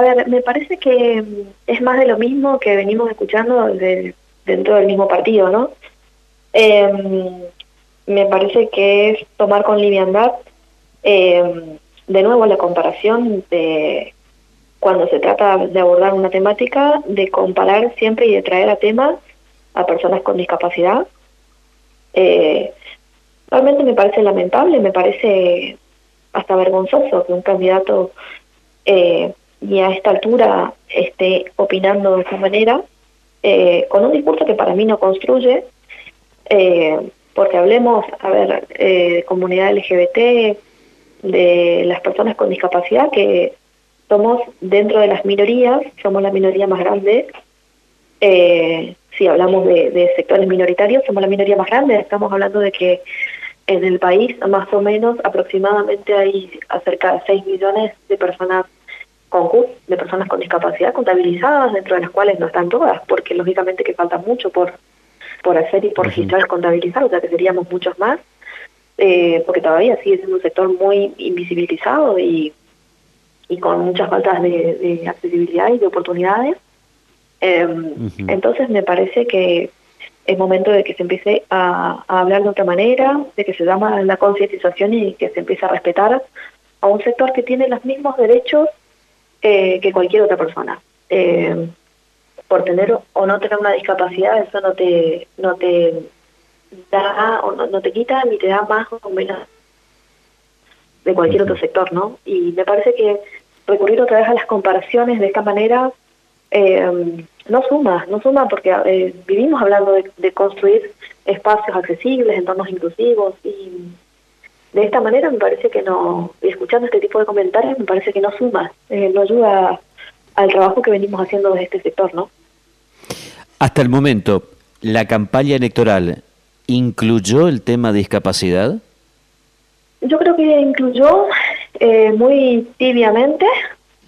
a ver, me parece que mm, es más de lo mismo que venimos escuchando dentro del mismo partido, ¿no? Em, me parece que es tomar con liviandad, em, de nuevo, la comparación de cuando se trata de abordar una temática, de comparar siempre y de traer a tema a personas con discapacidad. Eh, realmente me parece lamentable, me parece hasta vergonzoso que un candidato eh, y a esta altura esté opinando de esa manera, eh, con un discurso que para mí no construye, eh, porque hablemos, a ver, eh, comunidad LGBT, de las personas con discapacidad, que somos dentro de las minorías, somos la minoría más grande, si hablamos de, de sectores minoritarios, somos la minoría más grande, estamos hablando de que en el país más o menos aproximadamente hay acerca de 6 millones de personas con de personas con discapacidad contabilizadas, dentro de las cuales no están todas, porque lógicamente que falta mucho por, por hacer y por registrar, contabilizar, o sea que seríamos muchos más, eh, porque todavía sigue siendo un sector muy invisibilizado y, y con muchas faltas de, de accesibilidad y de oportunidades. Eh, Entonces me parece que es momento de que se empiece a, a, hablar de otra manera, de que se llama la concientización y que se empiece a respetar a un sector que tiene los mismos derechos eh, que cualquier otra persona. Eh, por tener o no tener una discapacidad, eso no te, no te da o no, te quita ni te da más o menos de cualquier otro sector, ¿no? Y me parece que recurrir otra vez a las comparaciones de esta manera eh, no suma, no suma porque eh, vivimos hablando de, de, construir espacios accesibles, entornos inclusivos y de esta manera me parece que no, escuchando este tipo de comentarios me parece que no suma, eh, no ayuda al trabajo que venimos haciendo desde este sector, ¿no? Hasta el momento, ¿la campaña electoral incluyó el tema de discapacidad? Yo creo que incluyó eh, muy tibiamente.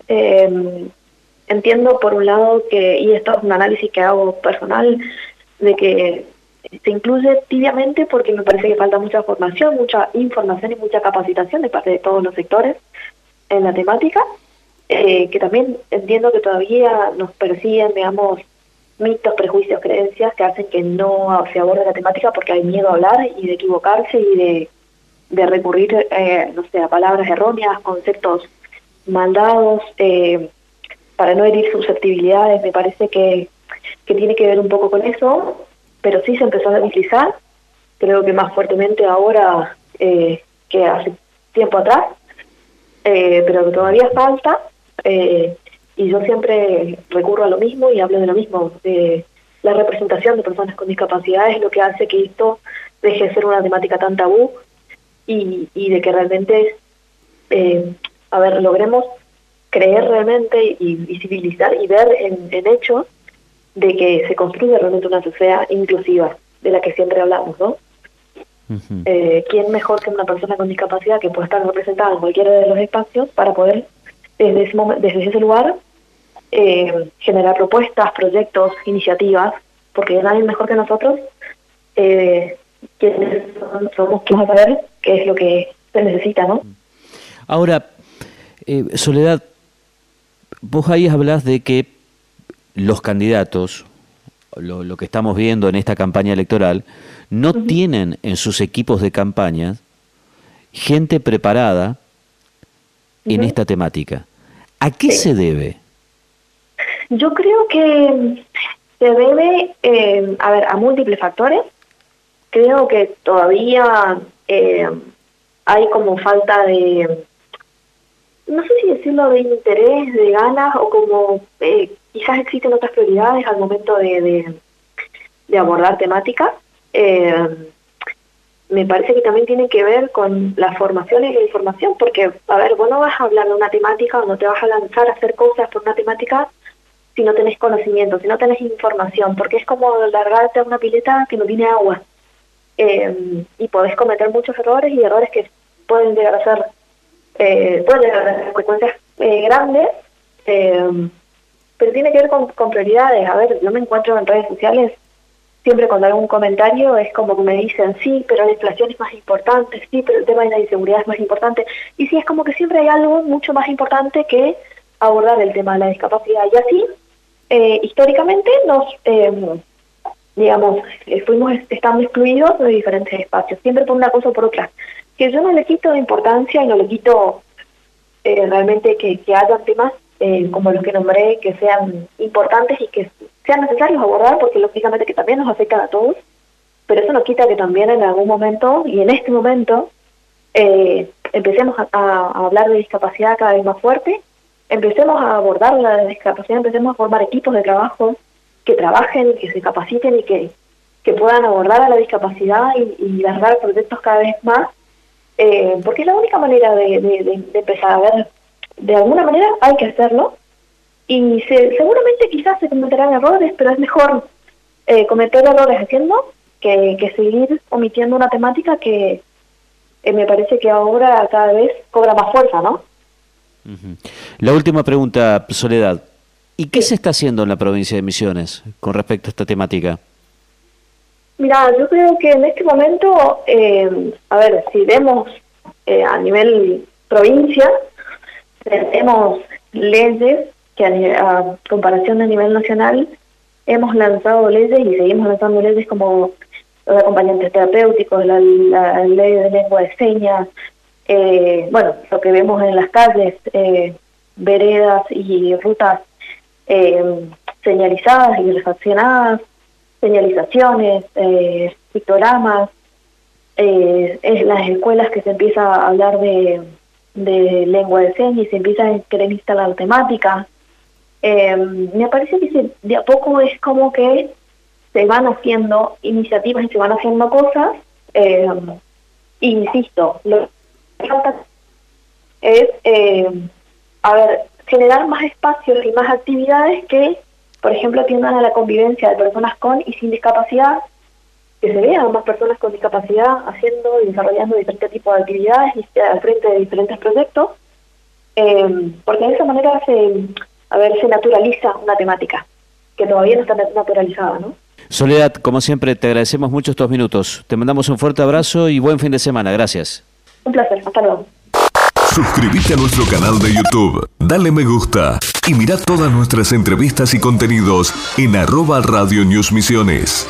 Eh, entiendo por un lado que, y esto es un análisis que hago personal, de que se incluye tibiamente porque me parece que falta mucha formación, mucha información y mucha capacitación de parte de todos los sectores en la temática, eh, que también entiendo que todavía nos persiguen, digamos, mitos, prejuicios, creencias que hacen que no se aborde la temática porque hay miedo a hablar y de equivocarse y de, de recurrir, eh, no sé, a palabras erróneas, conceptos maldados, eh, para no herir susceptibilidades, me parece que, que tiene que ver un poco con eso pero sí se empezó a deslizar, creo que más fuertemente ahora eh, que hace tiempo atrás, eh, pero que todavía falta, eh, y yo siempre recurro a lo mismo y hablo de lo mismo, de la representación de personas con discapacidad es lo que hace que esto deje de ser una temática tan tabú y, y de que realmente, a ver, logremos creer realmente y visibilizar y ver en hechos de que se construya realmente una sociedad inclusiva, de la que siempre hablamos, ¿no? eh, ¿Quién mejor que una persona con discapacidad que pueda estar representada en cualquiera de los espacios para poder, desde ese, desde ese lugar, eh, generar propuestas, proyectos, iniciativas, porque nadie mejor que nosotros, eh, quienes somos quienes a saber qué es lo que se necesita, ¿no? Ahora, eh, Soledad, vos ahí hablas de que los candidatos, lo, lo, que estamos viendo en esta campaña electoral, no uh -huh. tienen en sus equipos de campaña gente preparada uh -huh. en esta temática. ¿A qué sí. se debe? Yo creo que se debe, eh, a ver, a múltiples factores. Creo que todavía eh, hay como falta de, no sé si decirlo de interés, de ganas o como eh, quizás existen otras prioridades al momento de, de, abordar temáticas. Eh, me parece que también tiene que ver con las formaciones y la información, porque, a ver, vos no vas a hablar de una temática o no te vas a lanzar a hacer cosas por una temática si no tenés conocimiento, si no tenés información, porque es como largarte a una pileta que no tiene agua. Eh, y podés cometer muchos errores y errores que pueden llegar a ser, eh, pueden llegar a ser consecuencias eh, grandes, pero tiene que ver con, con prioridades. A ver, yo me encuentro en redes sociales siempre cuando hago un comentario es como que me dicen, sí, pero la inflación es más importante, sí, pero el tema de la inseguridad es más importante. Y sí, es como que siempre hay algo mucho más importante que abordar el tema de la discapacidad. Y así, eh, históricamente, nos, em, digamos, fuimos estando excluidos de diferentes espacios, siempre por una cosa o por otra. Que yo no le quito importancia y no le quito realmente que, que haya temas como los que nombré que sean importantes y que sean necesarios abordar, porque lógicamente que también nos afectan a todos. Pero eso no quita que también en algún momento, y en este momento, eh, empecemos a, hablar de discapacidad cada vez más fuerte, empecemos a abordar la discapacidad, empecemos a formar equipos de trabajo que trabajen, que se capaciten y que, que puedan abordar a la discapacidad y, y proyectos cada vez más, eh, porque es la única manera de, empezar a ver, de alguna manera hay que hacerlo, y se, seguramente quizás se cometerán errores, pero es mejor eh, cometer errores haciendo que, seguir omitiendo una temática que eh, me parece que ahora cada vez cobra más fuerza, ¿no? La última pregunta, Soledad. ¿Y qué se está haciendo en la provincia de Misiones con respecto a esta temática? Mira, yo creo que en este momento, eh, a ver, si vemos eh, a nivel provincia, tenemos leyes que a, comparación a nivel nacional hemos lanzado leyes y seguimos lanzando leyes como los acompañantes terapéuticos, la, ley de lengua de señas, eh, bueno, lo que vemos en las calles, eh, veredas y rutas eh, señalizadas y refaccionadas, señalizaciones, eh, pictogramas, es las escuelas que se empieza a hablar de, de lengua de señas y se empieza a querer instalar temáticas. me parece que de a poco es como que se van haciendo iniciativas y se van haciendo cosas. Eh, insisto, lo que falta es, eh, a ver, generar más espacios y más actividades que, por ejemplo, atiendan a la convivencia de personas con y sin discapacidad, que se vean más personas con discapacidad haciendo y desarrollando diferentes tipos de actividades y al frente de diferentes proyectos, eh, porque de esa manera se, a ver, se naturaliza una temática que todavía no está naturalizada, ¿no? Soledad, como siempre, te agradecemos mucho estos minutos. Te mandamos un fuerte abrazo y buen fin de semana. Gracias. Un placer. Hasta luego. Suscríbete a nuestro canal de YouTube, dale me gusta y mira todas nuestras entrevistas y contenidos en arroba Radio News Misiones.